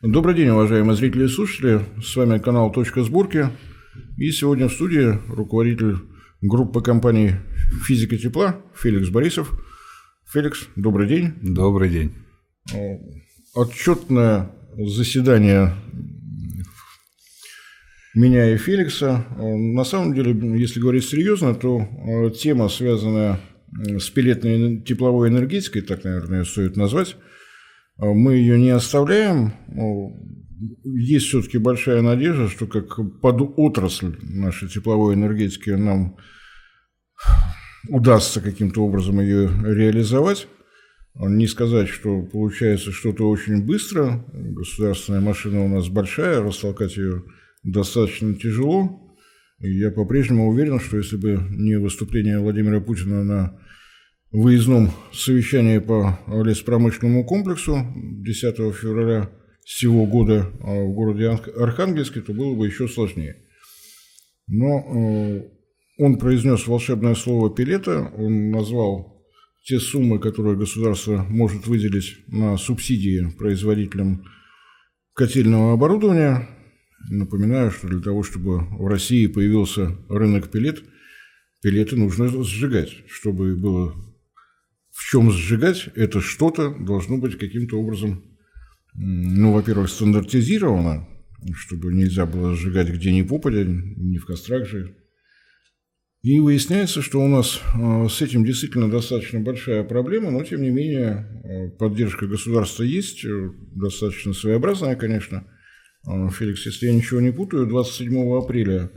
Добрый день, уважаемые зрители и слушатели. С вами канал «Точка сборки». И сегодня в студии руководитель группы компаний «Физика тепла» Феликс Борисов. Феликс, добрый день. Добрый день. Отчетное заседание меня и Феликса. На самом деле, если говорить серьезно, то э, тема, связанная с пилетной тепловой энергетикой, так, наверное, стоит назвать, э, мы ее не оставляем. Есть все-таки большая надежда, что как под отрасль нашей тепловой энергетики нам удастся каким-то образом ее реализовать. Не сказать, что получается что-то очень быстро. Государственная машина у нас большая, растолкать ее достаточно тяжело. И я по-прежнему уверен, что если бы не выступление Владимира Путина на выездном совещании по леспромышленному комплексу 10 февраля сего года а, в городе Архангельске, то было бы еще сложнее. Но э, он произнес волшебное слово «пилета», он назвал те суммы, которые государство может выделить на субсидии производителям котельного оборудования. Напоминаю, что для того, чтобы в России появился рынок пилет, пилеты нужно сжигать. Чтобы было в чем сжигать, это что-то должно быть каким-то образом, ну, во-первых, стандартизировано, чтобы нельзя было сжигать где ни попадя, ни в кострах же. И выясняется, что у нас э, с этим действительно достаточно большая проблема, но тем не менее э, поддержка государства есть, э, достаточно своеобразная, конечно – а, Феликс, если я ничего не путаю, 27 апреля а,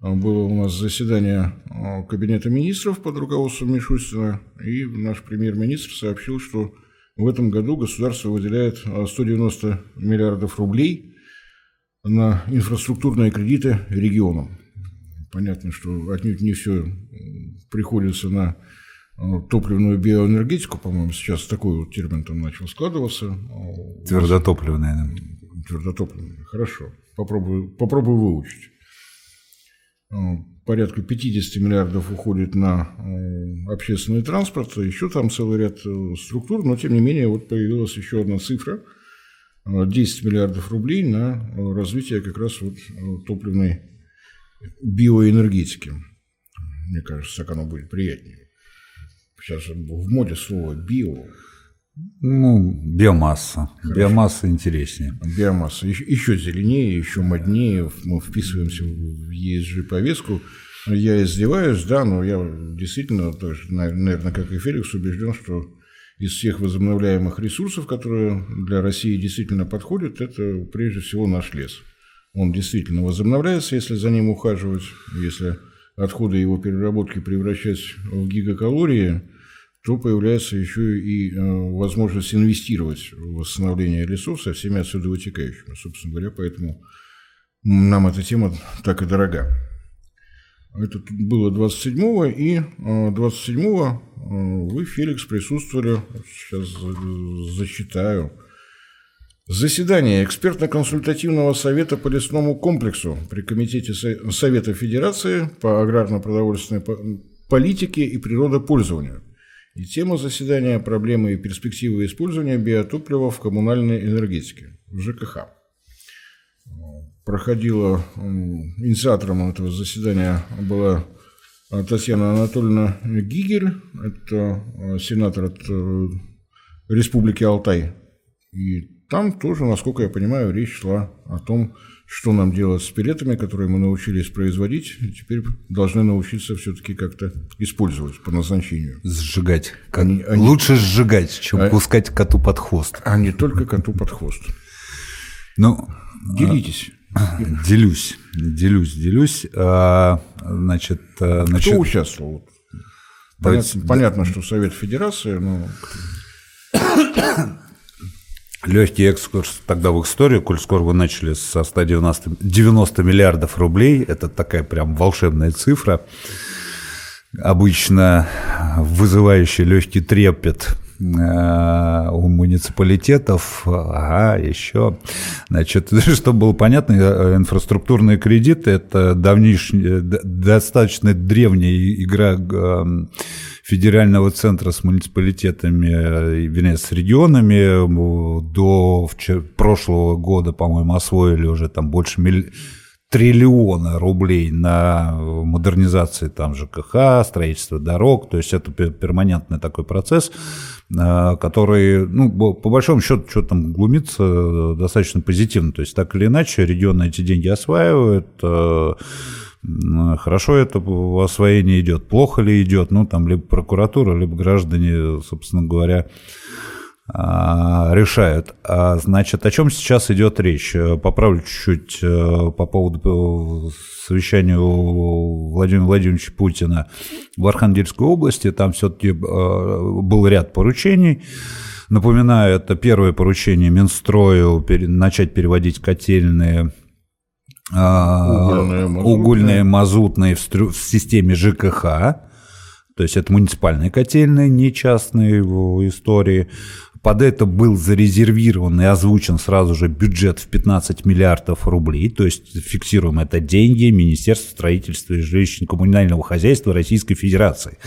было у нас заседание а, Кабинета министров под руководством Мишустина, и наш премьер-министр сообщил, что в этом году государство выделяет 190 миллиардов рублей на инфраструктурные кредиты регионам. Понятно, что отнюдь не все приходится на топливную биоэнергетику, по-моему, сейчас такой вот термин там начал складываться. Твердотопливная твердотопливными. Хорошо. Попробую, попробую выучить. Э, порядка 50 миллиардов уходит на э, общественный транспорт, еще там целый ряд э, структур, но тем не менее вот появилась еще одна цифра. 10 миллиардов рублей на развитие как раз вот топливной биоэнергетики. Мне кажется, так оно будет приятнее. Сейчас в моде слово «био». Ну, биомасса. Хорошо. Биомасса интереснее. Биомасса. Еще, еще зеленее, еще моднее. Мы вписываемся в ESG-повестку. Я издеваюсь, да, но я действительно, тоже, наверное, как и Феликс, убежден, что из всех возобновляемых ресурсов, которые для России действительно подходят, это прежде всего наш лес. Он действительно возобновляется, если за ним ухаживать, если отходы его переработки превращать в гигакалории – то появляется еще и э, возможность инвестировать в восстановление лесов со всеми отсюда вытекающими. Собственно говоря, поэтому нам эта тема так и дорога. Это было 27-го, и 27-го э, э, вы, Феликс, присутствовали, сейчас зачитаю, Заседание экспертно-консультативного совета по лесному комплексу при Комитете Совета Федерации по аграрно-продовольственной политике и природопользованию и тема заседания – проблемы и перспективы использования биотоплива в коммунальной энергетике, в ЖКХ. Проходила, инициатором этого заседания была Татьяна Анатольевна Гигель, это э, сенатор от э, Республики Алтай. И там тоже, насколько я понимаю, речь шла о том, что нам делать с пилетами, которые мы научились производить, теперь должны научиться все-таки как-то использовать по назначению. Сжигать. Они, они... Лучше сжигать, чем а... пускать коту под хвост. А не только коту под хвост. Ну, Делитесь. А, делюсь, делюсь, делюсь. А, значит, а, значит... Кто участвовал? Понятно, Давайте... понятно, что Совет Федерации, но Легкий экскурс тогда в историю, коль скоро вы начали со 190 90 миллиардов рублей, это такая прям волшебная цифра, обычно вызывающая легкий трепет э, у муниципалитетов, ага, еще, значит, чтобы было понятно, э, инфраструктурные кредиты – это давнишняя, достаточно древняя игра федерального центра с муниципалитетами, э, вернее, с регионами до прошлого года, по-моему, освоили уже там больше милли триллиона рублей на модернизации там ЖКХ, строительство дорог, то есть это перманентный такой процесс, э, который, ну, по большому счету, что там глумится, э, достаточно позитивно, то есть так или иначе регионы эти деньги осваивают, хорошо это освоение идет, плохо ли идет, ну, там либо прокуратура, либо граждане, собственно говоря, а, решают. А, значит, о чем сейчас идет речь? Э, поправлю чуть-чуть э, по поводу э, совещания Владимира Владимировича Путина в Архангельской области. Там все-таки был ряд поручений. Напоминаю, это первое поручение Минстрою начать переводить котельные угольные, мазутные, угольные, мазутные в, в системе ЖКХ. То есть это муниципальные котельные, не частные в истории. Под это был зарезервирован и озвучен сразу же бюджет в 15 миллиардов рублей, то есть фиксируем это деньги Министерства строительства и жилищно-коммунального хозяйства Российской Федерации.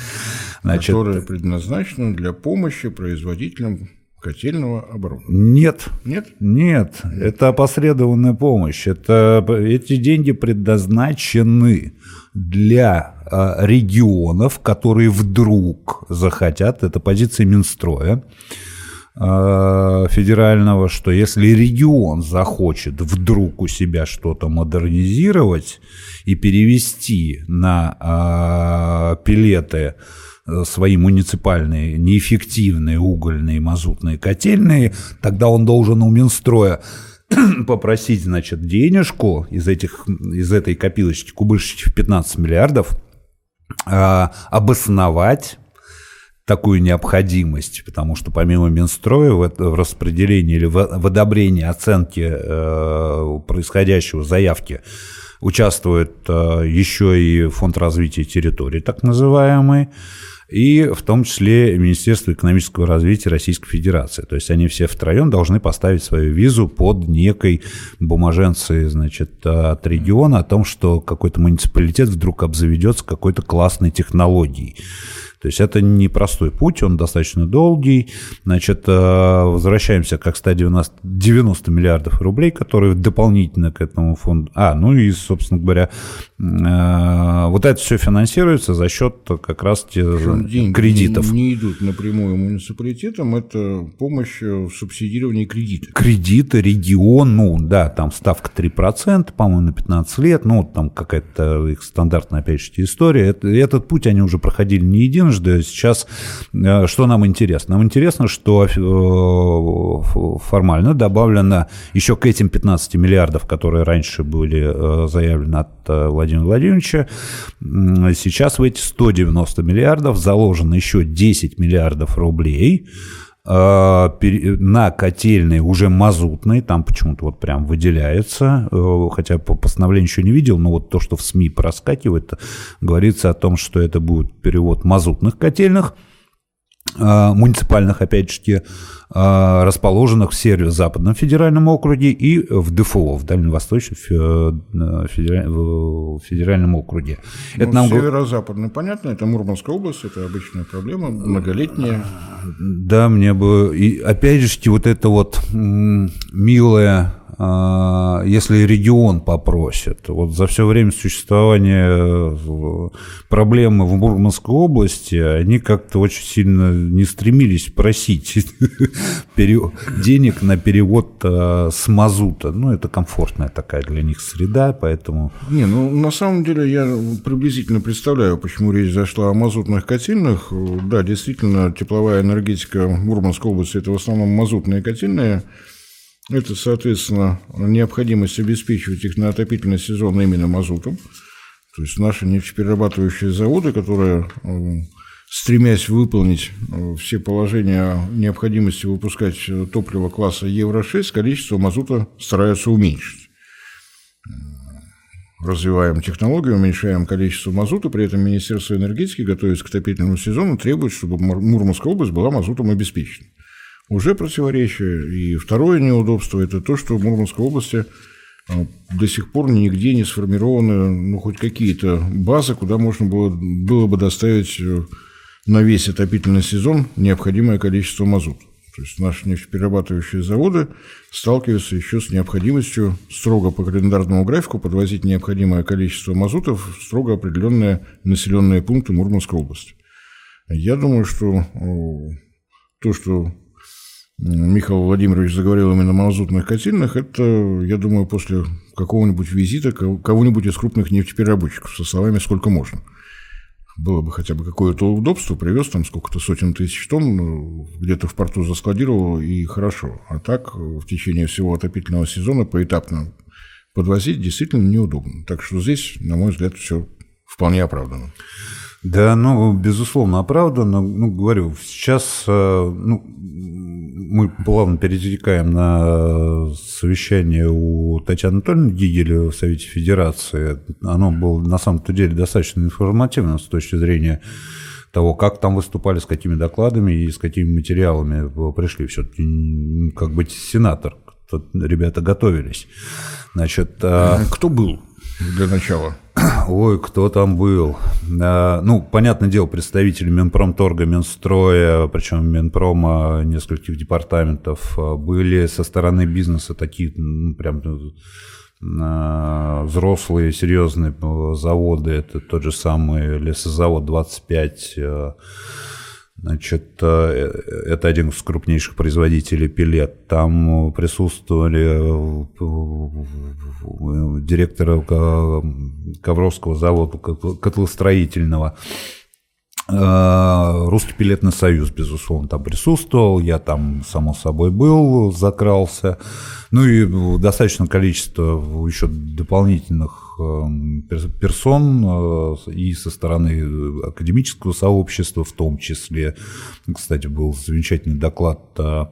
Значит, Которые предназначены для помощи производителям котельного оборудования. Нет. Нет? Нет. Это опосредованная помощь. Это, эти деньги предназначены для а, регионов, которые вдруг захотят, это позиция Минстроя, Э, федерального, что если регион захочет вдруг у себя что-то модернизировать и перевести на э, пилеты э, свои муниципальные неэффективные угольные мазутные котельные, тогда он должен у Минстроя попросить, значит, денежку из, этих, из этой копилочки, кубышечки в 15 миллиардов, обосновать такую необходимость, потому что помимо Минстроя в, в распределении или в, в одобрении оценки э, происходящего заявки участвует э, еще и Фонд развития территории, так называемый, и в том числе Министерство экономического развития Российской Федерации. То есть они все втроем должны поставить свою визу под некой бумаженцией значит, от региона о том, что какой-то муниципалитет вдруг обзаведется какой-то классной технологией. То есть это непростой путь, он достаточно долгий. Значит, э, возвращаемся к 190 90 миллиардов рублей, которые дополнительно к этому фонду... А, ну и, собственно говоря, э, вот это все финансируется за счет как раз Деньги кредитов. Не, не идут напрямую муниципалитетам, это помощь в субсидировании кредита. Кредиты, регион, ну да, там ставка 3%, по-моему, на 15 лет, ну там какая-то их стандартная, опять же, история. Это, этот путь они уже проходили не единожды, единожды. Сейчас э, что нам интересно? Нам интересно, что э, формально добавлено еще к этим 15 миллиардов, которые раньше были э, заявлены от Владимира Владимировича, сейчас в эти 190 миллиардов заложено еще 10 миллиардов рублей на котельные уже мазутные, там почему-то вот прям выделяется, хотя по постановлению еще не видел, но вот то, что в СМИ проскакивает, говорится о том, что это будет перевод мазутных котельных – Э, муниципальных, опять же, э, расположенных в Северо-Западном федеральном округе и в ДФО, в Дальневосточном э, федеральном округе. Ну, это нам... Северо-западный, понятно, это Мурманская область, это обычная проблема, многолетняя. Да, мне бы... И опять же, вот это вот милое а, если регион попросит. Вот за все время существования э, проблемы в Мурманской области, они как-то очень сильно не стремились просить денег на перевод э, с мазута. Ну, это комфортная такая для них среда, поэтому... Не, ну, на самом деле я приблизительно представляю, почему речь зашла о мазутных котельных. Да, действительно, тепловая энергетика Мурманской области – это в основном мазутные котельные – это, соответственно, необходимость обеспечивать их на отопительный сезон именно мазутом. То есть наши нефтеперерабатывающие заводы, которые, э, стремясь выполнить э, все положения необходимости выпускать топливо класса Евро-6, количество мазута стараются уменьшить. Развиваем технологию, уменьшаем количество мазута, при этом Министерство энергетики, готовясь к отопительному сезону, требует, чтобы Мурманская область была мазутом обеспечена уже противоречие. И второе неудобство – это то, что в Мурманской области а, до сих пор нигде не сформированы ну, хоть какие-то базы, куда можно было, было бы доставить э, на весь отопительный сезон необходимое количество мазута. То есть наши нефтеперерабатывающие заводы сталкиваются еще с необходимостью строго по календарному графику подвозить необходимое количество мазутов в строго определенные населенные пункты Мурманской области. Я думаю, что то, что Михаил Владимирович заговорил именно о мазутных котельных, это, я думаю, после какого-нибудь визита кого-нибудь из крупных нефтепереработчиков со словами «сколько можно» было бы хотя бы какое-то удобство, привез там сколько-то сотен тысяч тонн, ну, где-то в порту заскладировал, и хорошо. А так в течение всего отопительного сезона поэтапно подвозить действительно неудобно. Так что здесь, на мой взгляд, все вполне оправдано. Да, ну, безусловно, оправдано. Ну, говорю, сейчас э, ну, мы плавно перетекаем на совещание у Татьяны Анатольевны Гигеля в Совете Федерации. Оно было на самом-то деле достаточно информативно с точки зрения того, как там выступали, с какими докладами и с какими материалами пришли. Все-таки как быть сенатор, ребята готовились. Значит, а кто был для начала? Ой, кто там был? А, ну, понятное дело, представители Минпромторга, Минстроя, причем Минпрома нескольких департаментов а, были со стороны бизнеса такие, ну, прям а, взрослые, серьезные заводы. Это тот же самый лесозавод 25 Значит, э, это один из крупнейших производителей пилет. Там присутствовали э, директора Ковровского завода котлостроительного. Э, Русский пилетный союз, безусловно, там присутствовал. Я там, само собой, был, закрался. Ну и достаточно количество еще дополнительных эм, персон э, и со стороны академического сообщества в том числе. Кстати, был замечательный доклад э,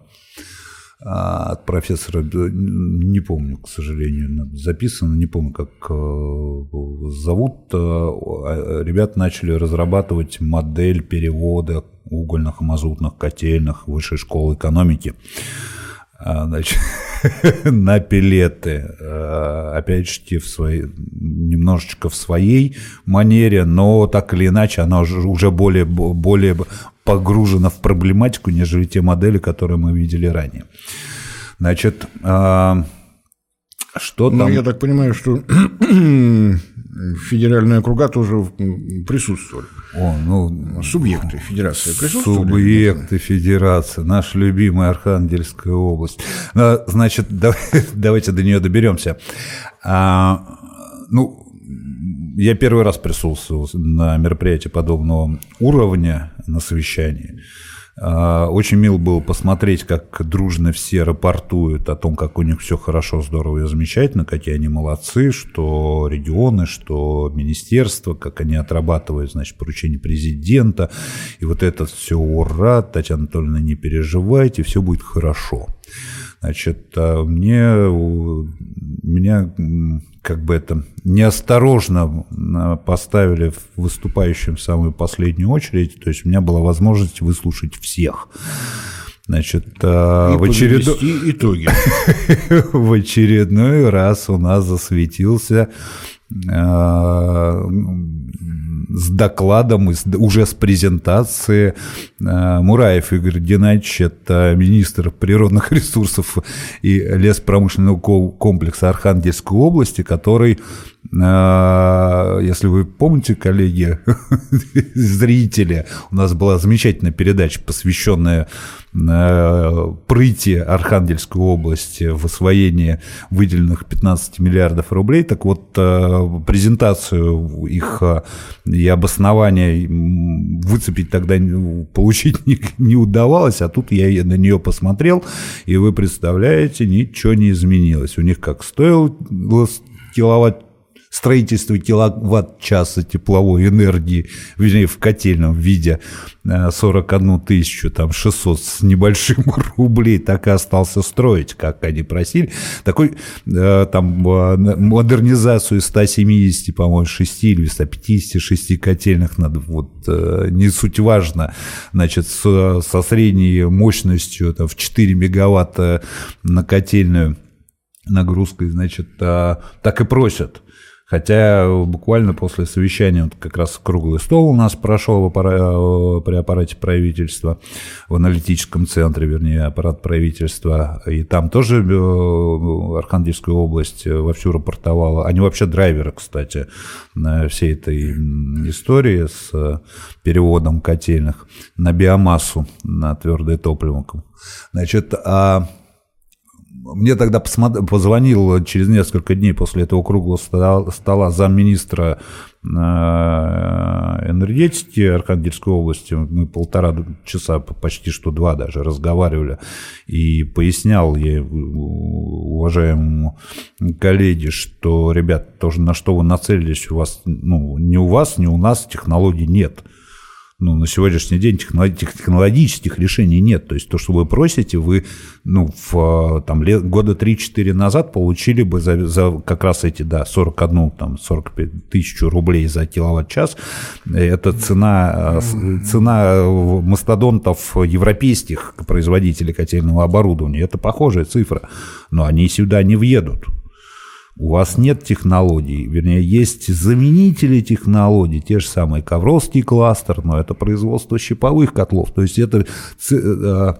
от профессора, не помню, к сожалению, записано, не помню, как э, зовут. Ребята начали разрабатывать модель перевода угольных и мазутных котельных высшей школы экономики. А, значит, на пилеты. А, опять же, в своей, немножечко в своей манере, но так или иначе она уже более, более погружена в проблематику, нежели те модели, которые мы видели ранее. Значит, а, что ну, там? Ну, я так понимаю, что федеральные округа тоже присутствовали. О, ну, субъекты федерации присутствовали? Субъекты федерации, наша любимая Архангельская область. Ну, значит, давайте до нее доберемся. А, ну, я первый раз присутствовал на мероприятии подобного уровня на совещании. А, очень мило было посмотреть, как дружно все рапортуют о том, как у них все хорошо, здорово и замечательно, какие они молодцы, что регионы, что министерство, как они отрабатывают, значит, поручение президента. И вот это все ура, Татьяна Анатольевна, не переживайте, все будет хорошо. Значит, а мне, меня как бы это неосторожно поставили выступающим в самую последнюю очередь, то есть у меня была возможность выслушать всех. Значит, а, и в, очеред... итоги. в очередной раз у нас засветился с докладом, уже с презентацией. Э, Мураев Игорь Геннадьевич, это министр природных ресурсов и леспромышленного комплекса Архангельской области, который э, если вы помните, коллеги, зрители, у нас была замечательная передача, посвященная э, прыти Архангельской области в освоении выделенных 15 миллиардов рублей. Так вот, презентацию их и обоснования выцепить тогда получить не, не удавалось, а тут я на нее посмотрел, и вы представляете, ничего не изменилось. У них как стоил киловатт строительство киловатт-часа тепловой энергии, вернее, в котельном виде 41 э, тысячу, там, 600 с небольшим рублей, так и остался строить, как они просили. Такой, э, там, э, модернизацию 170, по-моему, 6 или 156 котельных надо, вот, не суть важно, значит, со, со средней мощностью там, в 4 мегаватта на котельную нагрузкой, значит, так и просят Хотя буквально после совещания, вот как раз круглый стол у нас прошел аппара- при аппарате правительства, в аналитическом центре, вернее, аппарат правительства, и там тоже э, Архангельская область вовсю рапортовала. Они вообще драйверы, кстати, всей этой истории с переводом котельных на биомассу, на твердое топливо. Значит, а мне тогда позвонил через несколько дней после этого круглого стола замминистра э, энергетики Архангельской области. Мы полтора часа, почти что два даже, разговаривали. И пояснял я уважаемому коллеге, что, ребят, тоже на что вы нацелились, у вас, ну, ни у вас, ни у нас технологий нет ну, на сегодняшний день технологических решений нет. То есть то, что вы просите, вы ну, в, там, лет, года 3-4 назад получили бы за, за как раз эти, да, 41, там, 45 тысяч рублей за киловатт-час. Это цена, цена мастодонтов европейских производителей котельного оборудования. Это похожая цифра, но они сюда не въедут. У вас нет технологий, вернее, есть заменители технологий, те же самые Ковровский кластер, но это производство щиповых котлов. То есть это э,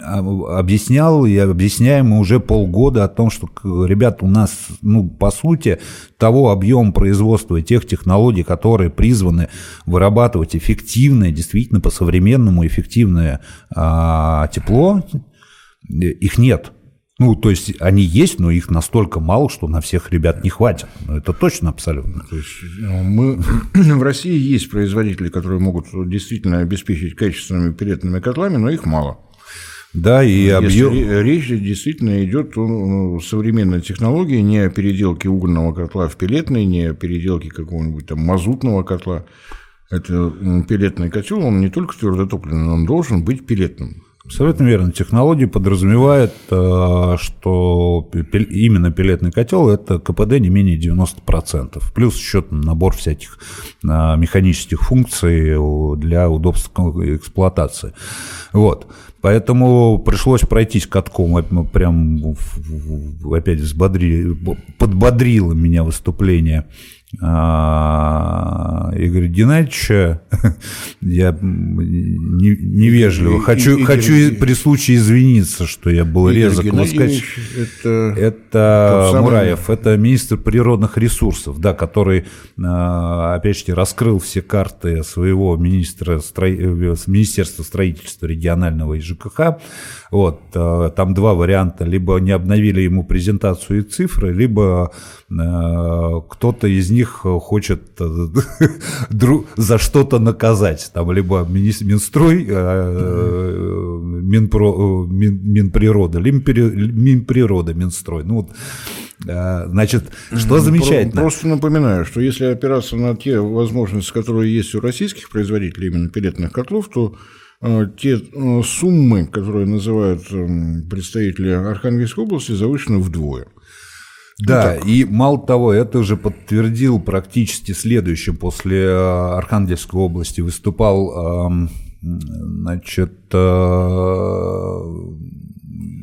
объяснял и объясняем мы уже полгода о том, что, ребят, у нас, ну, по сути, того объема производства и тех технологий, которые призваны вырабатывать эффективное, действительно по-современному эффективное а, тепло, их нет. Ну, то есть они есть, но их настолько мало, что на всех ребят не хватит. Ну, это точно абсолютно. То есть, ну, мы, в России есть производители, которые могут действительно обеспечить качественными пилетными котлами, но их мало. Да, и объем... Речь действительно идет о современной технологии, не о переделке угольного котла в пилетный, не о переделке какого-нибудь там мазутного котла. Это пилетный котел, он не только твердотопливный, он должен быть пилетным. Абсолютно верно. Технология подразумевает, э, что именно пилетный котел – это КПД не менее 90%. Плюс еще набор всяких э, механических функций для удобства эксплуатации. Вот. Поэтому пришлось пройтись катком, прям опять взбодри, подбодрило меня выступление а, Игоря Геннадьевича, я невежливо. хочу, Игорь, хочу Игорь, при случае извиниться, что я был Игорь резок. Сказать, это, это Мураев, это министр природных ресурсов, да, который, а, опять же, раскрыл все карты своего министра, стро... Министерства строительства регионального и ЖКХ. Вот, а, там два варианта. Либо не обновили ему презентацию и цифры, либо кто-то из них э, хочет э, за что-то наказать. Там либо Минстрой, э, Минпро, Мин, Минприрода, либо Минприрода, Минстрой. Ну, вот, значит, что замечательно? Просто напоминаю, что если опираться на те возможности, которые есть у российских производителей именно пилетных котлов, то те суммы, которые называют эм, представители Архангельской области, завышены вдвое. Да, ну, и мало того, это же подтвердил практически следующим после э, Архангельской области выступал, значит,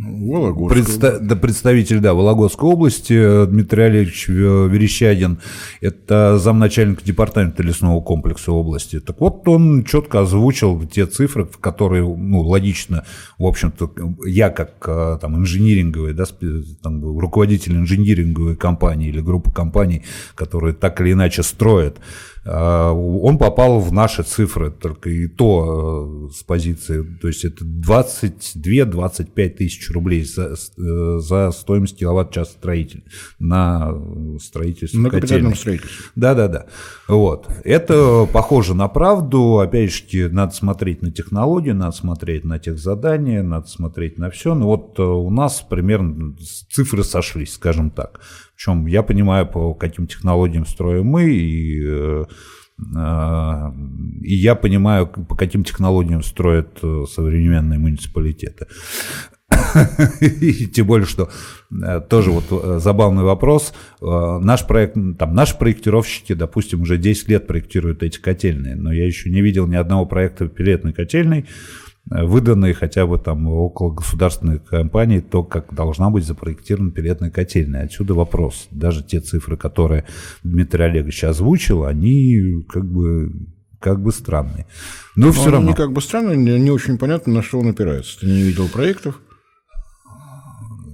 э, Предста- да, представитель да, Вологодской области э, Дмитрий Олегович Верещагин, это замначальника департамента лесного комплекса области. Так вот, он четко озвучил те цифры, в которые, ну, логично, в общем-то, я как э, там инжиниринговый, да, там, руководитель инжиниринговой компании или группы компаний, которые так или иначе строят он попал в наши цифры, только и то э, с позиции, то есть это 22-25 тысяч рублей за, э, за стоимость киловатт-час строитель на строительство На капитальном строительстве. Да-да-да. Вот. Это похоже на правду, опять же, надо смотреть на технологии, надо смотреть на тех задания, надо смотреть на все. Но вот э, у нас примерно цифры сошлись, скажем так. Причем я понимаю, по каким технологиям строим мы, и, э, э, и я понимаю, по каким технологиям строят э, современные муниципалитеты. Тем более, что тоже вот забавный вопрос. Наш проект, там наши проектировщики, допустим, уже 10 лет проектируют эти котельные, но я еще не видел ни одного проекта пилетной котельной, выданной хотя бы там около государственной компании, то, как должна быть запроектирована пилетная котельная. Отсюда вопрос. Даже те цифры, которые Дмитрий Олегович озвучил, они как бы как бы странные. Но, Но все равно. Не как бы странные, не очень понятно, на что он опирается. Ты не видел проектов?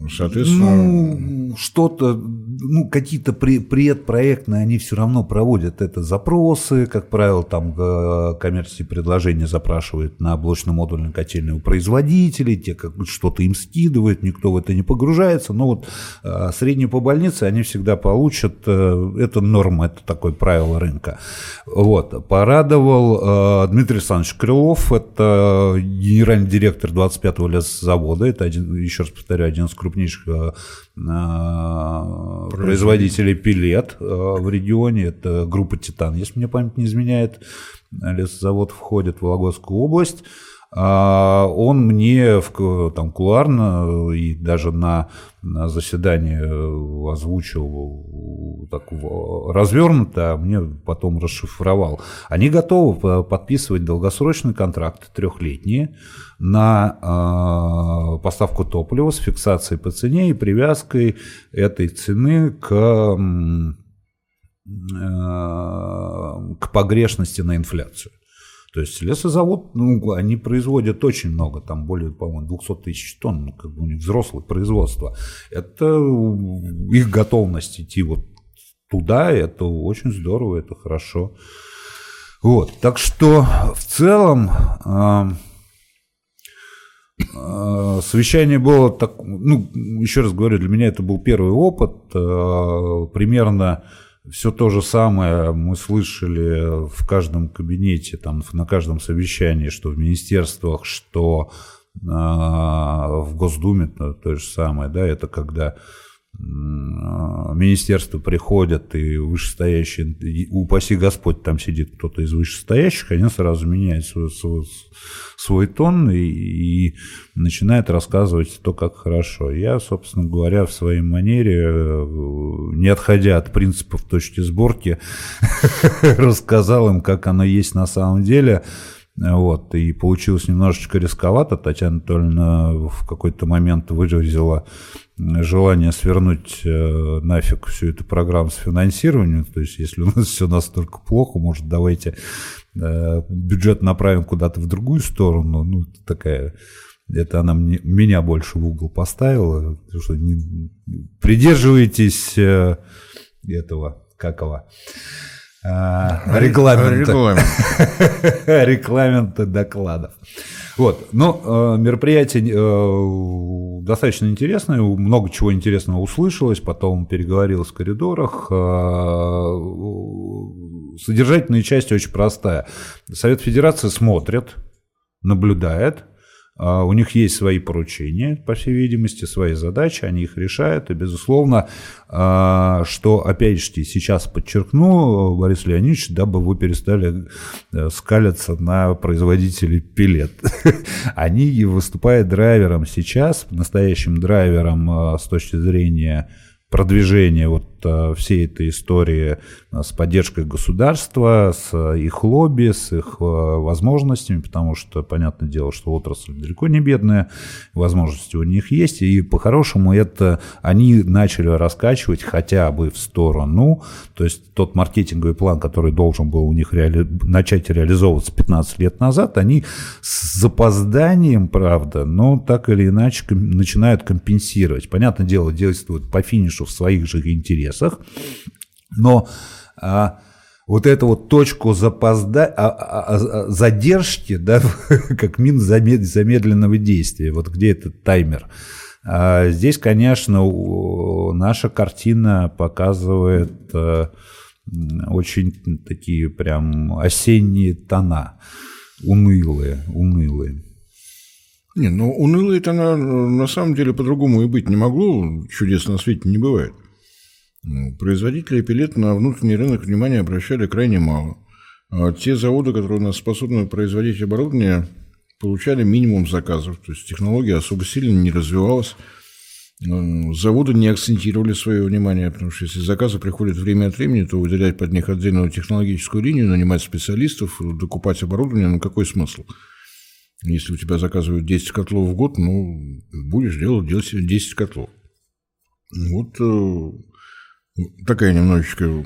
Соответственно... Ну, что-то, ну, какие-то предпроектные, они все равно проводят это запросы, как правило, там э, коммерческие предложения запрашивают на блочно-модульной котельной у производителей, те как что-то им скидывают, никто в это не погружается, но вот э, среднюю по больнице они всегда получат, э, это норма, это такое правило рынка. Вот, порадовал Дмитрий Александрович Крылов, это генеральный директор 25-го лесозавода, это, один, еще раз повторю, один из крупнейших крупнейших э, производителей пилет э, в регионе. Это группа «Титан», если мне память не изменяет. Лесозавод входит в Вологодскую область. А он мне в, там кулуарно и даже на, на заседании озвучил так развернуто, а мне потом расшифровал. Они готовы подписывать долгосрочные контракты трехлетние на э, поставку топлива с фиксацией по цене и привязкой этой цены к, э, к погрешности на инфляцию. То есть лесозавод, ну, они производят очень много, там более, по-моему, 200 тысяч тонн, ну, как бы у них взрослое производство. Это их готовность идти вот туда, это очень здорово, это хорошо. Вот, так что в целом э, э, совещание было так, ну, еще раз говорю, для меня это был первый опыт, э, примерно все то же самое мы слышали в каждом кабинете, там, на каждом совещании, что в министерствах, что э, в Госдуме то, то же самое. Да, это когда министерства приходят, и вышестоящие, упаси Господь, там сидит кто-то из вышестоящих, они сразу меняют свой, свой, свой тон и, и начинают рассказывать то, как хорошо. Я, собственно говоря, в своей манере, э, не отходя от принципов точки сборки, рассказал им, как оно есть на самом деле, вот, и получилось немножечко рисковато. Татьяна Анатольевна в какой-то момент выразила желание свернуть э, нафиг всю эту программу с финансированием. То есть, если у нас все настолько плохо, может, давайте э, бюджет направим куда-то в другую сторону. Ну, такая это она мне, меня больше в угол поставила. Что не, придерживайтесь э, этого, какого регламента. Регламент. Регламента докладов. Вот, но э, мероприятие э, достаточно интересное, много чего интересного услышалось, потом переговорилось в коридорах. Э, содержательная часть очень простая. Совет Федерации смотрит, наблюдает, а, у них есть свои поручения, по всей видимости, свои задачи, они их решают. И, безусловно, а, что, опять же, сейчас подчеркну, Борис Леонидович, дабы вы перестали э, скалиться на производителей пилет. Они выступают драйвером сейчас, настоящим драйвером а, с точки зрения продвижения вот э, всей этой истории э, с поддержкой государства, с их лобби, с их э, возможностями, потому что, понятное дело, что отрасль далеко не бедная, возможности у них есть, и по-хорошему это они начали раскачивать хотя бы в сторону, то есть тот маркетинговый план, который должен был у них реали... начать реализовываться 15 лет назад, они с запозданием, правда, но так или иначе начинают компенсировать. Понятное дело, действуют по финишу в своих же интересах, но а, вот эту вот точку запозда... а, а, а, задержки, да, как мин замедленного действия, вот где этот таймер. А здесь, конечно, наша картина показывает а, очень такие прям осенние тона, унылые, унылые. Не, ну уныло это на, на самом деле по-другому и быть не могло. Чудес на свете не бывает. Ну, производители пилет на внутренний рынок внимания обращали крайне мало. А те заводы, которые у нас способны производить оборудование, получали минимум заказов. То есть технология особо сильно не развивалась. Ну, заводы не акцентировали свое внимание, потому что если заказы приходят время от времени, то выделять под них отдельную технологическую линию, нанимать специалистов, докупать оборудование, ну какой смысл? Если у тебя заказывают 10 котлов в год, ну, будешь делать 10 котлов. Вот э, такая немножечко,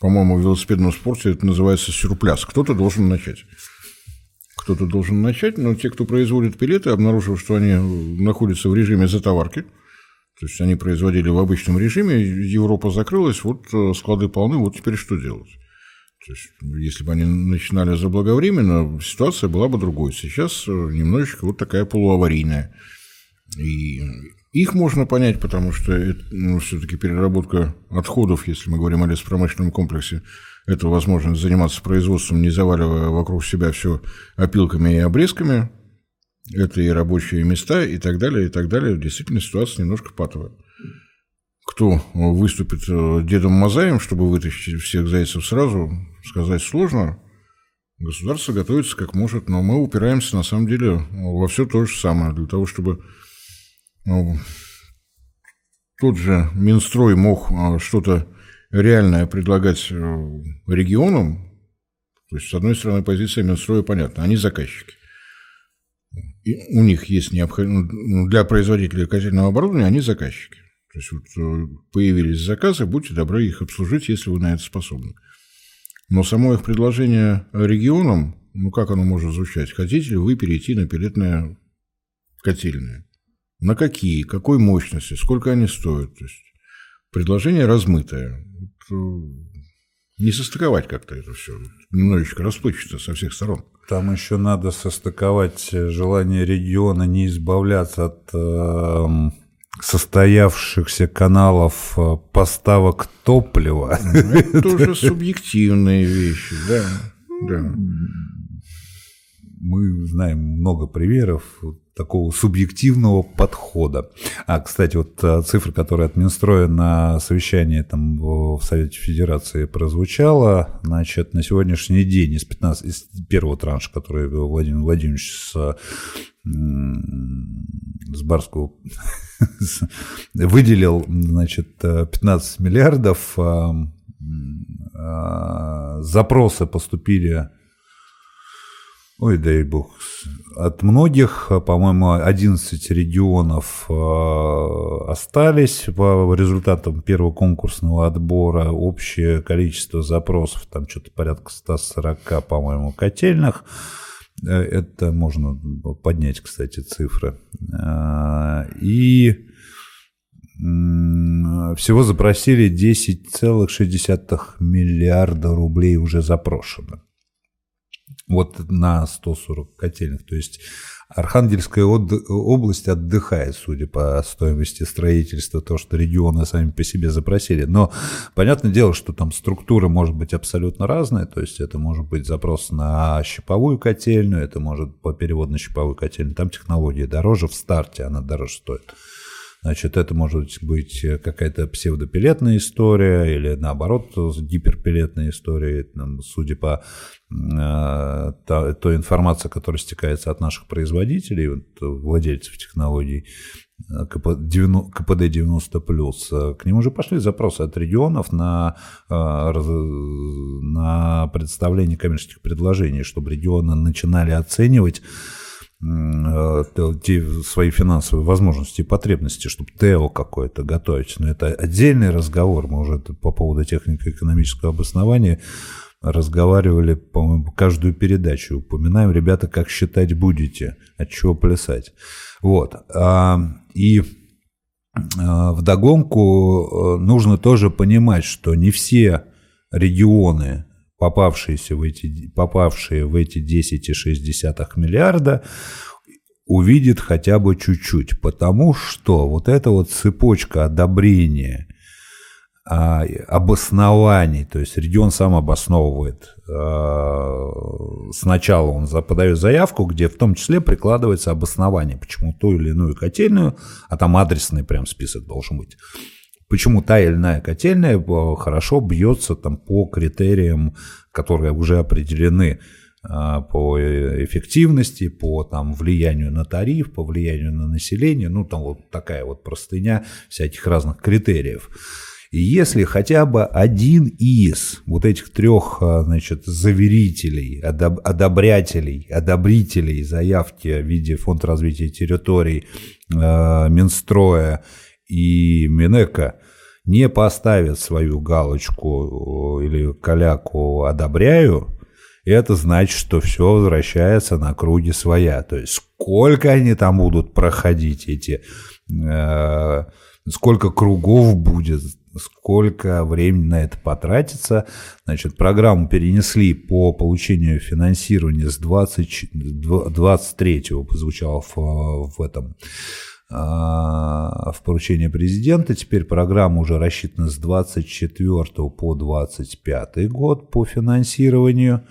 по-моему, в велосипедном спорте это называется сюрпляс. Кто-то должен начать. Кто-то должен начать, но те, кто производит пилеты, обнаружив, что они находятся в режиме затоварки, то есть они производили в обычном режиме, Европа закрылась, вот э, склады полны, вот теперь что делать? То есть, если бы они начинали заблаговременно, ситуация была бы другой. Сейчас э, немножечко вот такая полуаварийная. И их можно понять, потому что ну, все-таки переработка отходов, если мы говорим о леспромышленном комплексе, это возможность заниматься производством, не заваливая вокруг себя все опилками и обрезками. Это и рабочие места, и так далее, и так далее. Действительно, ситуация немножко патовая. Кто выступит э, Дедом Мазаем, чтобы вытащить всех зайцев сразу, сказать сложно. Государство готовится как может, но мы упираемся на самом деле во все то же самое. Для того, чтобы тот же Минстрой мог а, что-то реальное предлагать э, регионам, то есть, с одной стороны, позиция Минстроя понятна, они заказчики. И у них есть необходимость, ну, для производителей котельного оборудования они заказчики. То есть, вот э, появились заказы, будьте добры их обслужить, если вы на это способны. Но само их предложение регионам, ну как оно может звучать? Хотите ли вы перейти на пилетное котельное? На какие, какой мощности, сколько они стоят. То есть предложение размытое. Э, не состыковать как-то это все. Немножечко расплывчато со всех сторон. Там еще надо состыковать желание региона не избавляться от э, состоявших,ся каналов э, поставок топлива. Ну, это тоже субъективные вещи, да. да. Мы знаем много примеров такого субъективного подхода. А, кстати, вот э, цифра, которая от Минстроя на совещании там в Совете Федерации прозвучала, значит, на сегодняшний день из, 15, из первого транша, который Владимир Владимирович с, с Барского выделил, значит, 15 миллиардов, а, а, запросы поступили Ой, дай бог. От многих, по-моему, 11 регионов э, остались по результатам первого конкурсного отбора. Общее количество запросов, там что-то порядка 140, по-моему, котельных. Э, это можно поднять, кстати, цифры. Э, и всего запросили 10,6 миллиарда рублей уже запрошено вот на 140 котельных. То есть Архангельская область отдыхает, судя по стоимости строительства, то, что регионы сами по себе запросили. Но понятное дело, что там структура может быть абсолютно разная, то есть это может быть запрос на щиповую котельную, это может по переводу на щиповую котельную, там технология дороже, в старте она дороже стоит. Значит, это может быть какая-то псевдопилетная история или наоборот гиперпилетная история, судя по э, той информации, которая стекается от наших производителей, вот, владельцев технологий, КПД-90+, к ним уже пошли запросы от регионов на, э, на представление коммерческих предложений, чтобы регионы начинали оценивать Э, те свои финансовые возможности и потребности, чтобы ТЭО какое-то готовить. Но это отдельный разговор. Мы уже по поводу технико-экономического обоснования разговаривали, по-моему, каждую передачу. Упоминаем, ребята, как считать будете, от чего плясать. Вот. А, и а, вдогонку э, нужно тоже понимать, что не все регионы попавшиеся в эти, попавшие в эти 10,6 миллиарда, увидит хотя бы чуть-чуть, потому что вот эта вот цепочка одобрения, а, обоснований, то есть регион сам обосновывает. А, сначала он подает заявку, где в том числе прикладывается обоснование, почему ту или иную котельную, а там адресный прям список должен быть, почему та или иная котельная э, хорошо бьется там по критериям, которые уже определены э, по эффективности, по там, влиянию на тариф, по влиянию на население, ну там вот такая вот простыня всяких разных критериев. И если хотя бы один из вот этих трех, а, значит, заверителей, одоб, одобрятелей, одобрителей заявки в виде Фонд развития территорий, э, Минстроя и Минэка не поставят свою галочку или каляку «одобряю», это значит, что все возвращается на круги своя. То есть сколько они там будут проходить, эти, э, сколько кругов будет, сколько времени на это потратится. Значит, программу перенесли по получению финансирования с 20, 23 звучало в, в этом в поручении президента. Теперь программа уже рассчитана с 24 по 25 год по финансированию,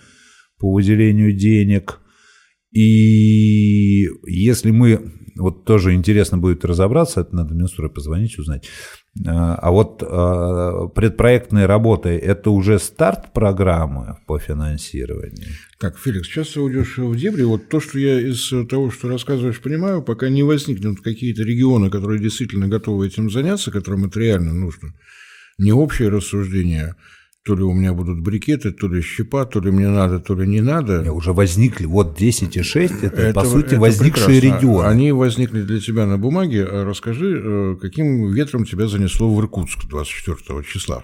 по выделению денег. И если мы, вот тоже интересно будет разобраться, это надо Минстрой позвонить, узнать, а, а вот а, предпроектные работы – это уже старт программы по финансированию? Так, Феликс, сейчас ты уйдешь в дебри. Вот то, что я из того, что рассказываешь, понимаю, пока не возникнут какие-то регионы, которые действительно готовы этим заняться, которым это реально нужно, не общее рассуждение – то ли у меня будут брикеты, то ли щепа, то ли мне надо, то ли не надо. Не, уже возникли, вот 10,6 это, это по сути, это возникшие прекрасно. регионы. Они возникли для тебя на бумаге. А расскажи, э, каким ветром тебя занесло в Иркутск 24 числа?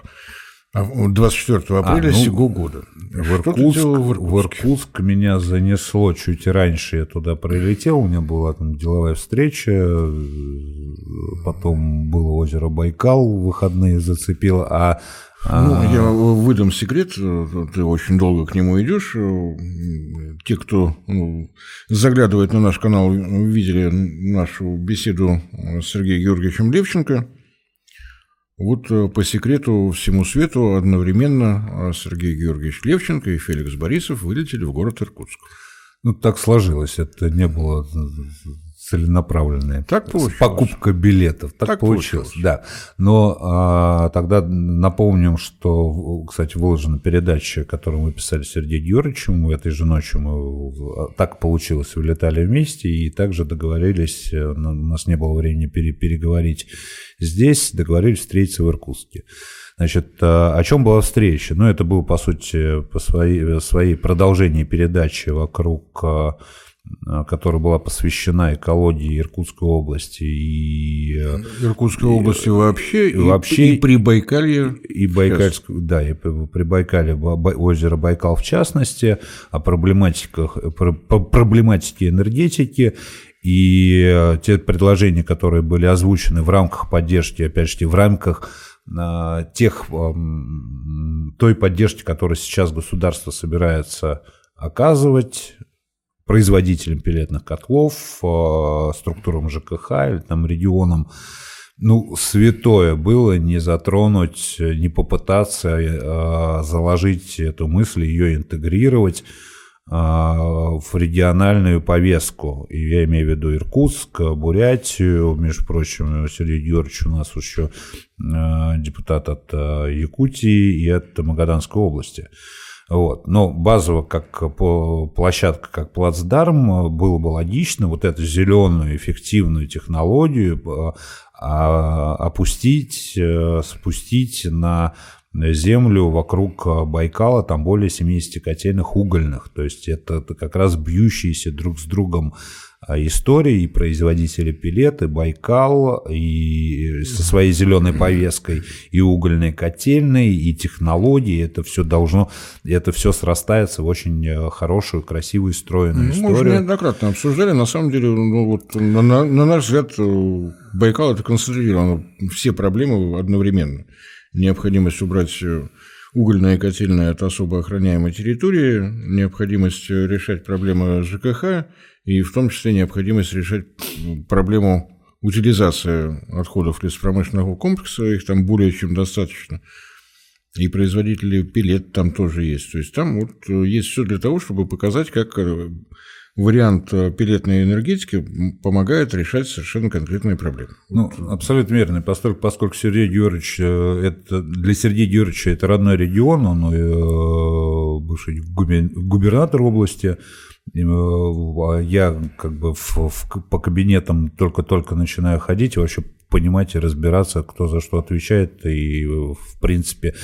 24 а, апреля а, ну, сего года. В Иркутск, в, в Иркутск меня занесло чуть раньше, я туда прилетел, у меня была там деловая встреча, потом было озеро Байкал, выходные зацепило, а ну, я выдам секрет, ты очень долго к нему идешь. Те, кто ну, заглядывает на наш канал, видели нашу беседу с Сергеем Георгиевичем Левченко. Вот по секрету всему свету одновременно Сергей Георгиевич Левченко и Феликс Борисов вылетели в город Иркутск. Ну, так сложилось, это не было целенаправленные. Так получилось. Покупка билетов. Так, так получилось. получилось. Да. Но а, тогда напомним, что, кстати, выложена передача, которую мы писали с Сергеем Георгиевичем. Этой же ночью мы так получилось, вылетали вместе и также договорились, э, у нас не было времени переговорить здесь, договорились встретиться в Иркутске. Значит, а, о чем была встреча? Ну, это было, по сути, по своей, своей продолжении передачи вокруг а, которая была посвящена экологии Иркутской области и э, Иркутской и, области вообще и, вообще и при Байкалье и Байкальск да и при Байкале озеро Байкал в частности о проблематиках проблематике энергетики. И э, те предложения, которые были озвучены в рамках поддержки, опять же, в рамках тех, той поддержки, которую сейчас государство собирается оказывать производителям пелетных котлов, э, структурам ЖКХ или там регионам, ну, святое было не затронуть, не попытаться э, заложить эту мысль, ее интегрировать э, в региональную повестку. И я имею в виду Иркутск, Бурятию, между прочим, Сергей Георгиевич у нас еще депутат от Якутии и от Магаданской области. Вот. Но базово, как площадка, как плацдарм, было бы логично вот эту зеленую эффективную технологию э, а, опустить, э, спустить на землю вокруг Байкала, там более 70 котельных угольных. То есть это, это как раз бьющиеся друг с другом а, истории и производители пилеты, Байкал, и со своей зеленой повесткой, и угольной котельной, и технологии, это все должно, это все срастается в очень э, хорошую, красивую, стройную ну, историю. Мы уже неоднократно обсуждали, на самом деле, ну, вот, на, на наш взгляд, э, Байкал это концентрировано все проблемы одновременно. Необходимость убрать э, угольная котельная от особо охраняемой территории, необходимость решать проблемы ЖКХ и в том числе необходимость решать проблему утилизации отходов леспромышленного комплекса, их там более чем достаточно. И производители пилет там тоже есть. То есть там вот э, есть все для того, чтобы показать, как э, вариант э, пилетной энергетики помогает решать совершенно конкретные проблемы. Ну, абсолютно верно. Поскольку, поскольку Сергей Георгиевич, это, для Сергея Георгиевича это родной регион, он бывший губернатор области, а я как бы в, в, по кабинетам только-только начинаю ходить и вообще понимать и разбираться, кто за что отвечает, и, в принципе,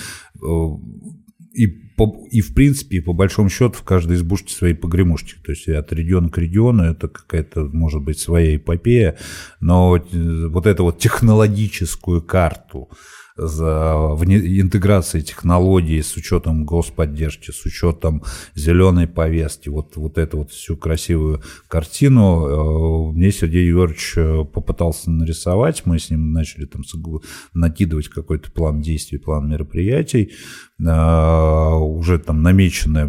и, по, и в принципе, по большому счету, в каждой избушке свои погремушки. То есть от региона к региону это какая-то, может быть, своя эпопея, но вот эту вот технологическую карту, за интеграцией технологий с учетом господдержки, с учетом зеленой повестки, вот, вот эту вот всю красивую картину э, мне Сергей Егорович э, попытался нарисовать, мы с ним начали там накидывать какой-то план действий, план мероприятий, э, уже там намечены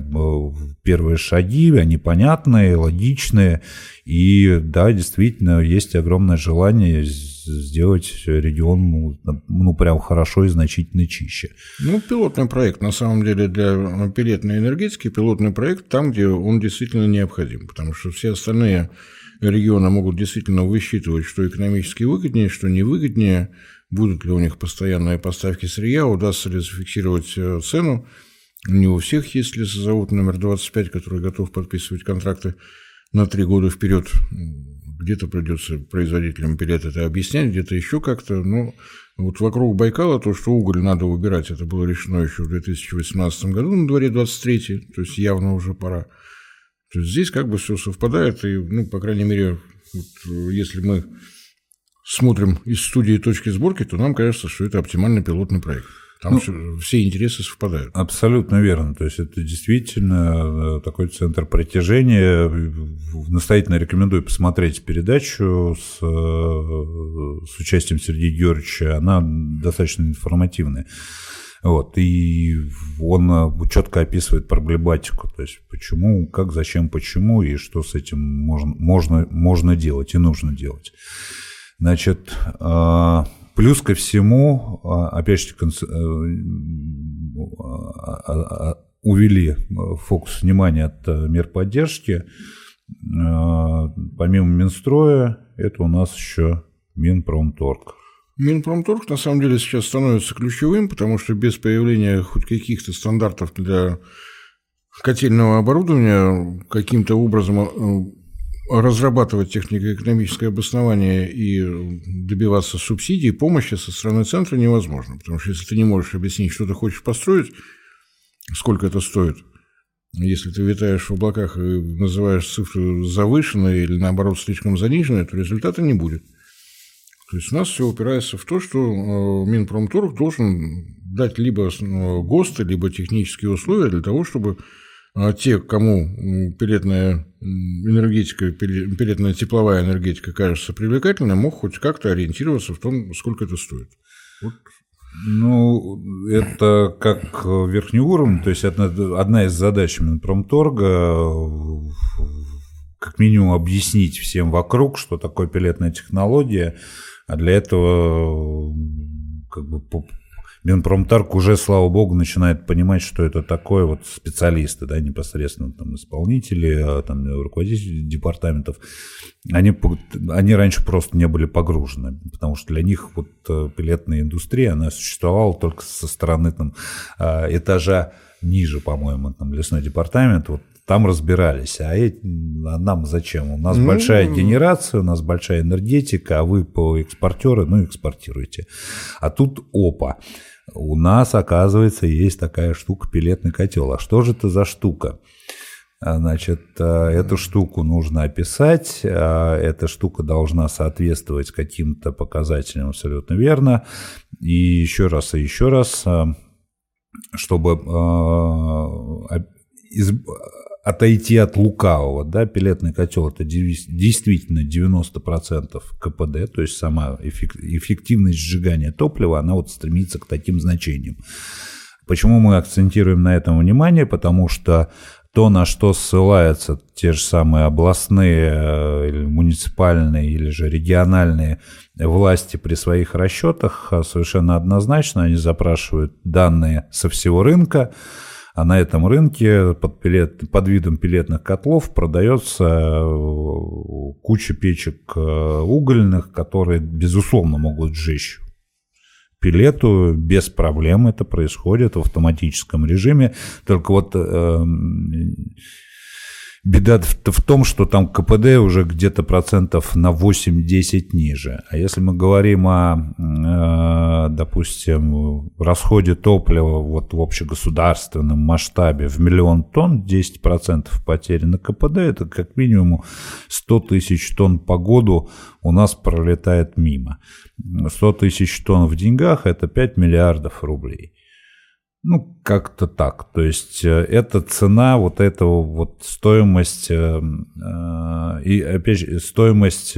первые шаги, они понятные, логичные, и да, действительно, есть огромное желание сделать регион ну, ну прям хорошо и значительно чище. Ну, пилотный проект, на самом деле, для пилетной энергетики, пилотный проект там, где он действительно необходим, потому что все остальные регионы могут действительно высчитывать, что экономически выгоднее, что невыгоднее, будут ли у них постоянные поставки сырья, удастся ли зафиксировать э, цену. Не у всех есть лесозавод номер 25, который готов подписывать контракты на три года вперед где-то придется производителям пилет это объяснять, где-то еще как-то. Но вот вокруг Байкала то, что уголь надо выбирать, это было решено еще в 2018 году, на дворе 23 то есть явно уже пора. То есть здесь как бы все совпадает, и, ну, по крайней мере, вот, если мы смотрим из студии точки сборки, то нам кажется, что это оптимальный пилотный проект. Там ну, все, все интересы совпадают. Абсолютно верно. То есть это действительно э, такой центр притяжения. Настоятельно рекомендую посмотреть передачу с, э, с участием Сергея Георгиевича. Она достаточно информативная. Вот, и он э, четко описывает проблематику, то есть почему, как, зачем, почему и что с этим можно, можно, можно делать и нужно делать. Значит, Плюс ко всему, опять же, э, а, а, увели фокус внимания от э, мер поддержки. Помимо Минстроя, это у нас еще Минпромторг. Минпромторг на самом деле сейчас становится ключевым, потому что без появления хоть каких-то стандартов для котельного оборудования каким-то образом э, разрабатывать технико-экономическое обоснование и добиваться субсидий, помощи со стороны центра невозможно. Потому что если ты не можешь объяснить, что ты хочешь построить, сколько это стоит, если ты витаешь в облаках и называешь цифру завышенной или, наоборот, слишком заниженной, то результата не будет. То есть у нас все упирается в то, что э, Минпромторг должен дать либо э, ГОСТы, либо технические условия для того, чтобы а те, кому пилетная энергетика, пилетная тепловая энергетика кажется привлекательной, мог хоть как-то ориентироваться в том, сколько это стоит. Вот. Ну, это как верхний уровень, то есть одна, одна из задач Минпромторга как минимум объяснить всем вокруг, что такое пилетная технология, а для этого как бы Минпромторг уже, слава богу, начинает понимать, что это такое, вот специалисты, да, непосредственно там исполнители, а, там руководители департаментов, они, они раньше просто не были погружены, потому что для них вот э, пилетная индустрия, она существовала только со стороны там а, этажа ниже, по-моему, там лесной департамент, вот там разбирались. А, эти, а нам зачем? У нас ну, большая генерация, у нас большая энергетика, а вы по экспортеры, ну, экспортируете. А тут опа. У нас, оказывается, есть такая штука пилетный котел. А что же это за штука? А, значит, а, эту штуку нужно описать, эта штука должна соответствовать каким-то показателям абсолютно верно. И еще раз, и еще раз, чтобы отойти от лукавого, да, пилетный котел это действительно 90% КПД, то есть сама эффективность сжигания топлива, она вот стремится к таким значениям. Почему мы акцентируем на этом внимание? Потому что то, на что ссылаются те же самые областные, э, или муниципальные или же региональные власти при своих расчетах, совершенно однозначно они запрашивают данные со всего рынка, а на этом рынке под, пилет, под видом пилетных котлов продается э, куча печек э, угольных, которые, безусловно, могут сжечь пилету без проблем это происходит в автоматическом режиме. Только вот э, Беда в том, что там КПД уже где-то процентов на 8-10 ниже. А если мы говорим о, э, допустим, расходе топлива вот в общегосударственном масштабе в миллион тонн, 10% потери на КПД, это как минимум 100 тысяч тонн по году у нас пролетает мимо. 100 тысяч тонн в деньгах – это 5 миллиардов рублей. Ну, как-то так. То есть э, это цена вот этого вот стоимость, э, э, и опять же, стоимость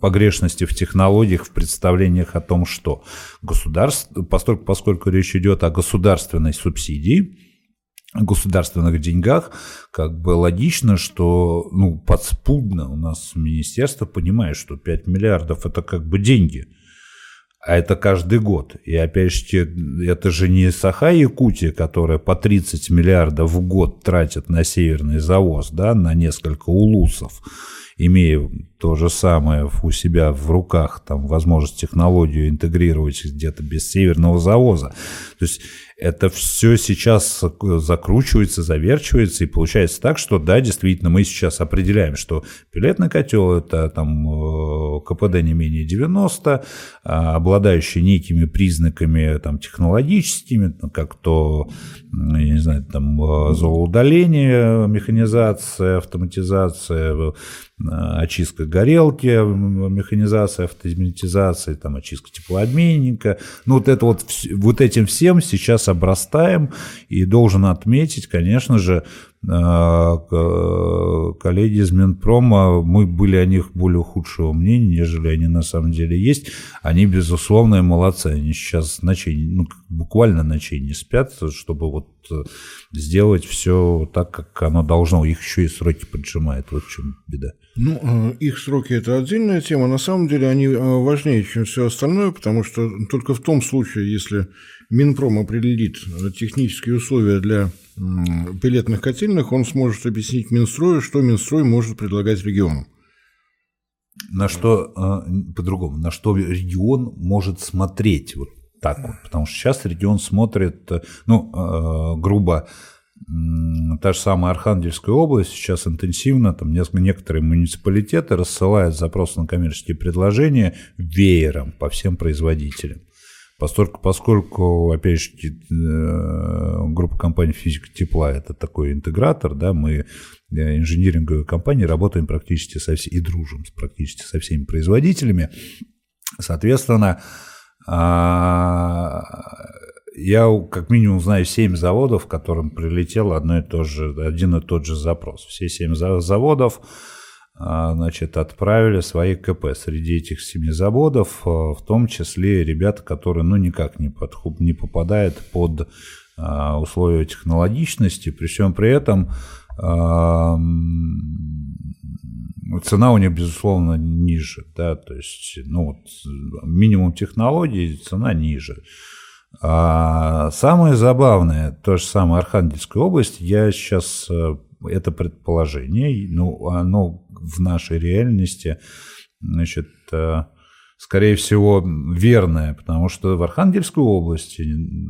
погрешности в технологиях, в представлениях о том, что государство, поскольку, поскольку речь идет о государственной субсидии, государственных деньгах, как бы логично, что ну, подспудно у нас министерство понимает, что 5 миллиардов это как бы деньги – а это каждый год. И опять же, это же не Саха-Якутия, которая по 30 миллиардов в год тратит на северный завоз, да, на несколько улусов, имея то же самое у себя в руках, там, возможность технологию интегрировать где-то без северного завоза. То есть это все сейчас закручивается, заверчивается, и получается так, что да, действительно, мы сейчас определяем, что пилетный котел это там э, КПД не менее 90, а обладающий некими признаками там, технологическими, как то, я не знаю, там э, зооудаление, механизация, автоматизация, э, очистка горелки, механизация, автоматизация, там, очистка теплообменника. Ну, вот это вот, вот этим всем сейчас обрастаем, и должен отметить, конечно же, коллеги из Минпрома, мы были о них более худшего мнения, нежели они на самом деле есть. Они, безусловно, молодцы. Они сейчас ночей, ну, буквально ночей не спят, чтобы вот э, сделать все так, как оно должно. Их еще и сроки поджимают. Вот в чем беда. Ну, э, их сроки – это отдельная тема. На самом деле они важнее, чем все остальное, потому что только в том случае, если Минпром определит технические условия для пилетных котельных, он сможет объяснить Минстрою, что Минстрой может предлагать региону. На что, э, по-другому, на что регион может смотреть вот так вот, потому что сейчас регион смотрит, ну, э, грубо, та же самая Архангельская область сейчас интенсивно, там некоторые муниципалитеты рассылают запрос на коммерческие предложения веером по всем производителям. Поскольку, поскольку опять же, э, группа компаний «Физика тепла» – это такой интегратор, да, мы э, инжиниринговые компании работаем практически со всеми и дружим практически со всеми производителями. Соответственно, а, я как минимум знаю 7 заводов, которым прилетел одно и то же, один и тот же запрос. Все 7 заводов значит, отправили свои КП. Среди этих семи заводов, а, в том числе ребята, которые ну, никак не, подход, не попадают под а, условия технологичности, при всем при этом цена у них, безусловно, ниже, да, то есть, ну, вот, минимум технологий, цена ниже. А самое забавное, то же самое Архангельская область, я сейчас это предположение, ну, оно в нашей реальности, значит, э, скорее всего, верное, потому что в Архангельской области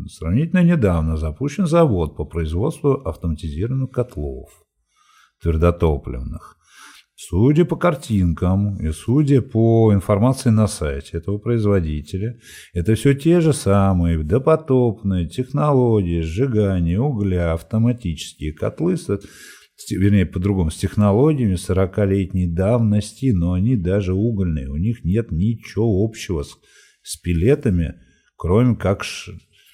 сравнительно недавно запущен завод по производству автоматизированных котлов твердотопливных. Судя по картинкам и судя по информации на сайте этого производителя, это все те же самые допотопные технологии сжигания угля, автоматические котлы вернее, по-другому, с технологиями 40-летней давности, но они даже угольные, у них нет ничего общего с, с пилетами, кроме как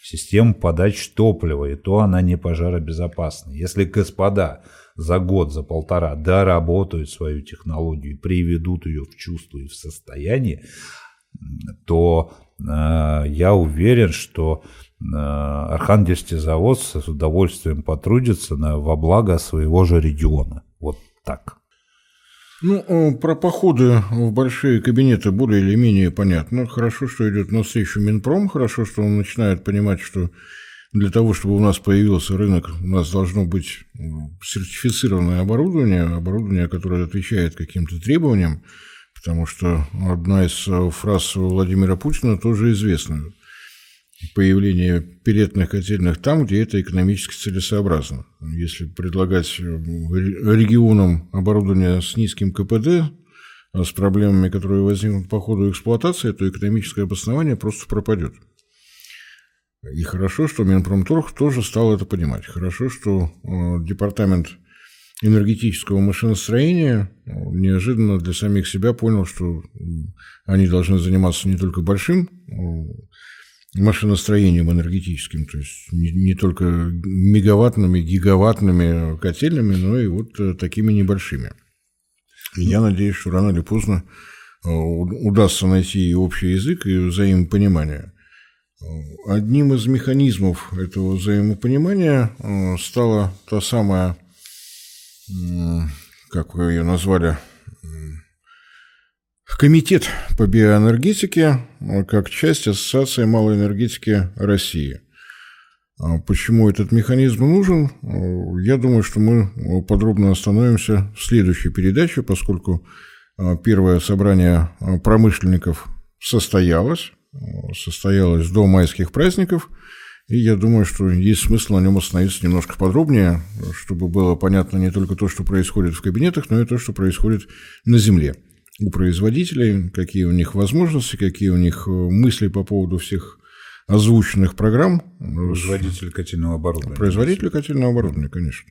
система подачи топлива, и то она не пожаробезопасна. Если господа за год, за полтора доработают свою технологию, приведут ее в чувство и в состояние, то э, я уверен, что Архангельский завод с удовольствием потрудится на, во благо своего же региона. Вот так. Ну, э, про походы в большие кабинеты более или менее понятно. Хорошо, что идет навстречу Минпром, хорошо, что он начинает понимать, что для того, чтобы у нас появился рынок, у нас должно быть сертифицированное оборудование, оборудование, которое отвечает каким-то требованиям, потому что одна из фраз Владимира Путина тоже известна появление пилетных котельных там, где это экономически целесообразно. Если предлагать регионам оборудование с низким КПД, с проблемами, которые возникнут по ходу эксплуатации, то экономическое обоснование просто пропадет. И хорошо, что Минпромторг тоже стал это понимать. Хорошо, что э, департамент энергетического машиностроения э, неожиданно для самих себя понял, что они должны заниматься не только большим э, машиностроением энергетическим, то есть не, не только мегаваттными, гигаваттными котельными, но и вот такими небольшими. Я надеюсь, что рано или поздно удастся найти общий язык и взаимопонимание. Одним из механизмов этого взаимопонимания э, стала та самая, как вы ее назвали, Комитет по биоэнергетике э, как часть Ассоциации малой энергетики России. А почему этот механизм нужен? Э, я думаю, что мы подробно остановимся в следующей передаче, поскольку первое собрание промышленников состоялось состоялось до майских праздников, и я думаю, что есть смысл на нем остановиться немножко подробнее, чтобы было понятно не только то, что происходит в кабинетах, но и то, что происходит на земле у производителей, какие у них возможности, какие у них э, мысли по поводу всех озвученных программ. Производители котельного оборудования. Производители котельного оборудования, конечно.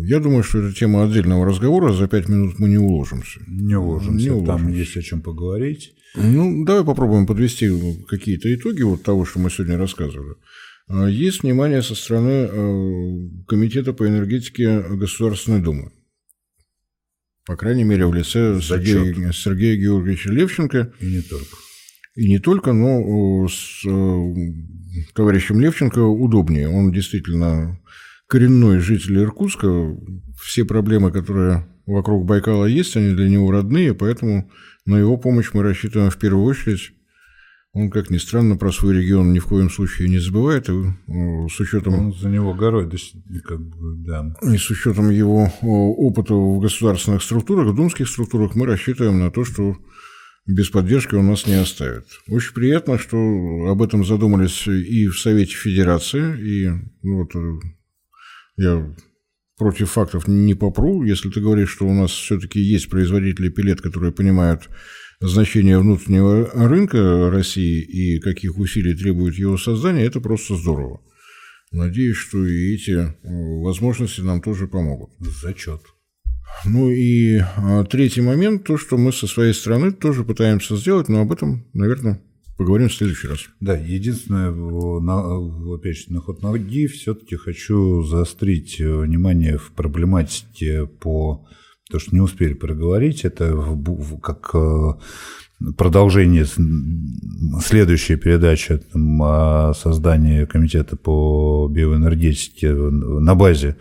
Я думаю, что это тема отдельного разговора, за пять минут мы не уложимся. Не уложимся, не уложимся. там есть о чем поговорить. Ну, давай попробуем подвести какие-то итоги вот того, что мы сегодня рассказывали. Есть внимание со стороны э, Комитета по энергетике Государственной Думы. По крайней мере, в лице Сергея, Сергея Георгиевича Левченко. И не только. И не только, но с э, товарищем Левченко удобнее. Он действительно коренной житель Иркутска. Все проблемы, которые вокруг Байкала есть, они для него родные, поэтому на его помощь мы рассчитываем в первую очередь. Он, как ни странно, про свой регион ни в коем случае не забывает. И э, с учетом... Он за него горой, как бы, да. И с учетом его опыта в государственных структурах, в думских структурах, мы рассчитываем на то, что без поддержки он нас не оставит. Очень приятно, что об этом задумались и в Совете Федерации, и ну, вот э, я против фактов не попру. Если ты говоришь, что у нас все-таки есть производители пилет, которые понимают значение внутреннего рынка России и каких усилий требует его создание, это просто здорово. Надеюсь, что и эти э, возможности нам тоже помогут. Зачет. Ну и а, третий момент, то, что мы со своей стороны тоже пытаемся сделать, но об этом, наверное, Поговорим в следующий раз. Да, единственное, на, опять же, на ход ноги все-таки хочу заострить э, внимание в проблематике по то, что не успели проговорить, это в, как э, продолжение следующей передачи там, о создании комитета по биоэнергетике на базе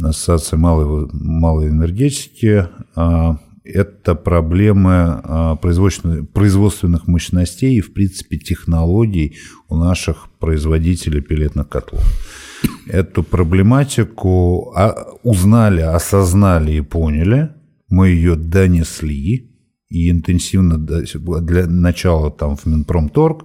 Ассоциации малой, малой энергетики а, это проблемы а, производственных мощностей и, в принципе, технологий у наших производителей пилетных котлов. Эту проблематику а, узнали, осознали и поняли, мы ее донесли, и интенсивно для начала там в Минпромторг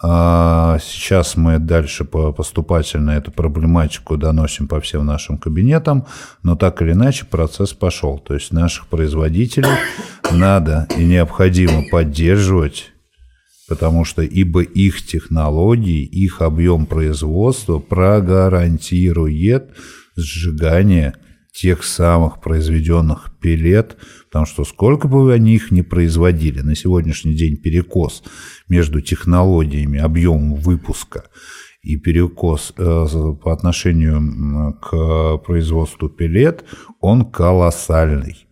а сейчас мы дальше поступательно эту проблематику доносим по всем нашим кабинетам, но так или иначе процесс пошел. То есть наших производителей надо и необходимо поддерживать, потому что ибо их технологии, их объем производства прогарантирует сжигание тех самых произведенных пилет, потому что сколько бы они их ни производили, на сегодняшний день перекос между технологиями, объемом выпуска и перекос э, по отношению к производству пилет, он колоссальный.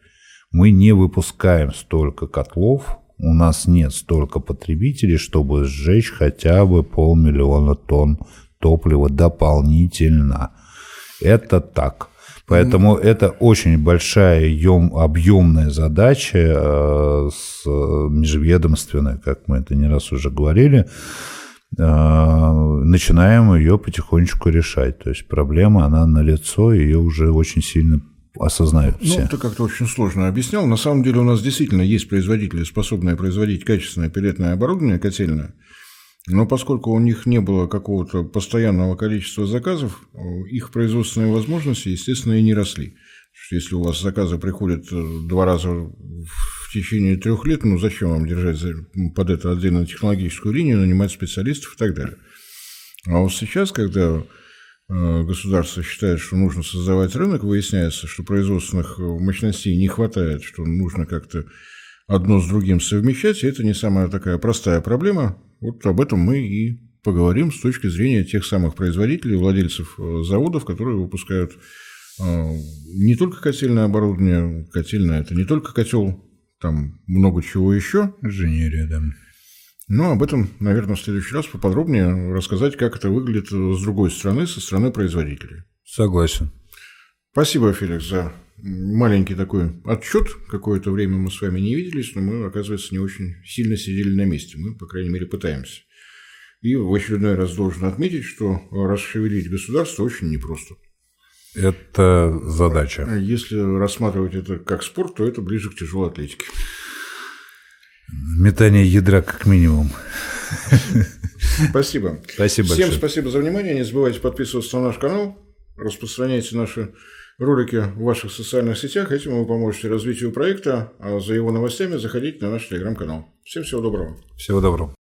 Мы не выпускаем столько котлов, у нас нет столько потребителей, чтобы сжечь хотя бы полмиллиона тонн топлива дополнительно. Это так. Поэтому mm-hmm. это очень большая объемная задача э, с, межведомственная, как мы это не раз уже говорили. Э, начинаем ее потихонечку решать. То есть проблема, она налицо, ее уже очень сильно осознают все. Ну, ты как-то очень сложно объяснял. На самом деле у нас действительно есть производители, способные производить качественное пилетное оборудование котельное. Но поскольку у них не было какого-то постоянного количества заказов, их производственные возможности, естественно, и не росли. Если у вас заказы приходят э, два раза в течение трех лет, ну зачем вам держать под это отдельно технологическую линию, нанимать специалистов и так далее. А вот сейчас, когда государство считает, что нужно создавать рынок, выясняется, что производственных мощностей не хватает, что нужно как-то одно с другим совмещать, и это не самая такая простая проблема. Вот об этом мы и поговорим с точки зрения тех самых производителей, владельцев э, заводов, которые выпускают э, не только котельное оборудование, котельное – это не только котел, там много чего еще. Инженерия, да. Но об этом, наверное, в следующий раз поподробнее рассказать, как это выглядит с другой стороны, со стороны производителей. Согласен. Спасибо, Феликс, за маленький такой отчет. Какое-то время мы с вами не виделись, но мы, оказывается, не очень сильно сидели на месте. Мы, по крайней мере, пытаемся. И в очередной раз должен отметить, что расшевелить государство очень непросто. Это задача. Если рассматривать это как спорт, то это ближе к тяжелой атлетике. Метание ядра как минимум. Спасибо. Спасибо Всем большое. спасибо за внимание. Не забывайте подписываться на наш канал, распространяйте наши ролики в ваших социальных сетях. Этим вы поможете развитию проекта, а за его новостями заходите на наш телеграм-канал. Всем всего доброго. Всего доброго.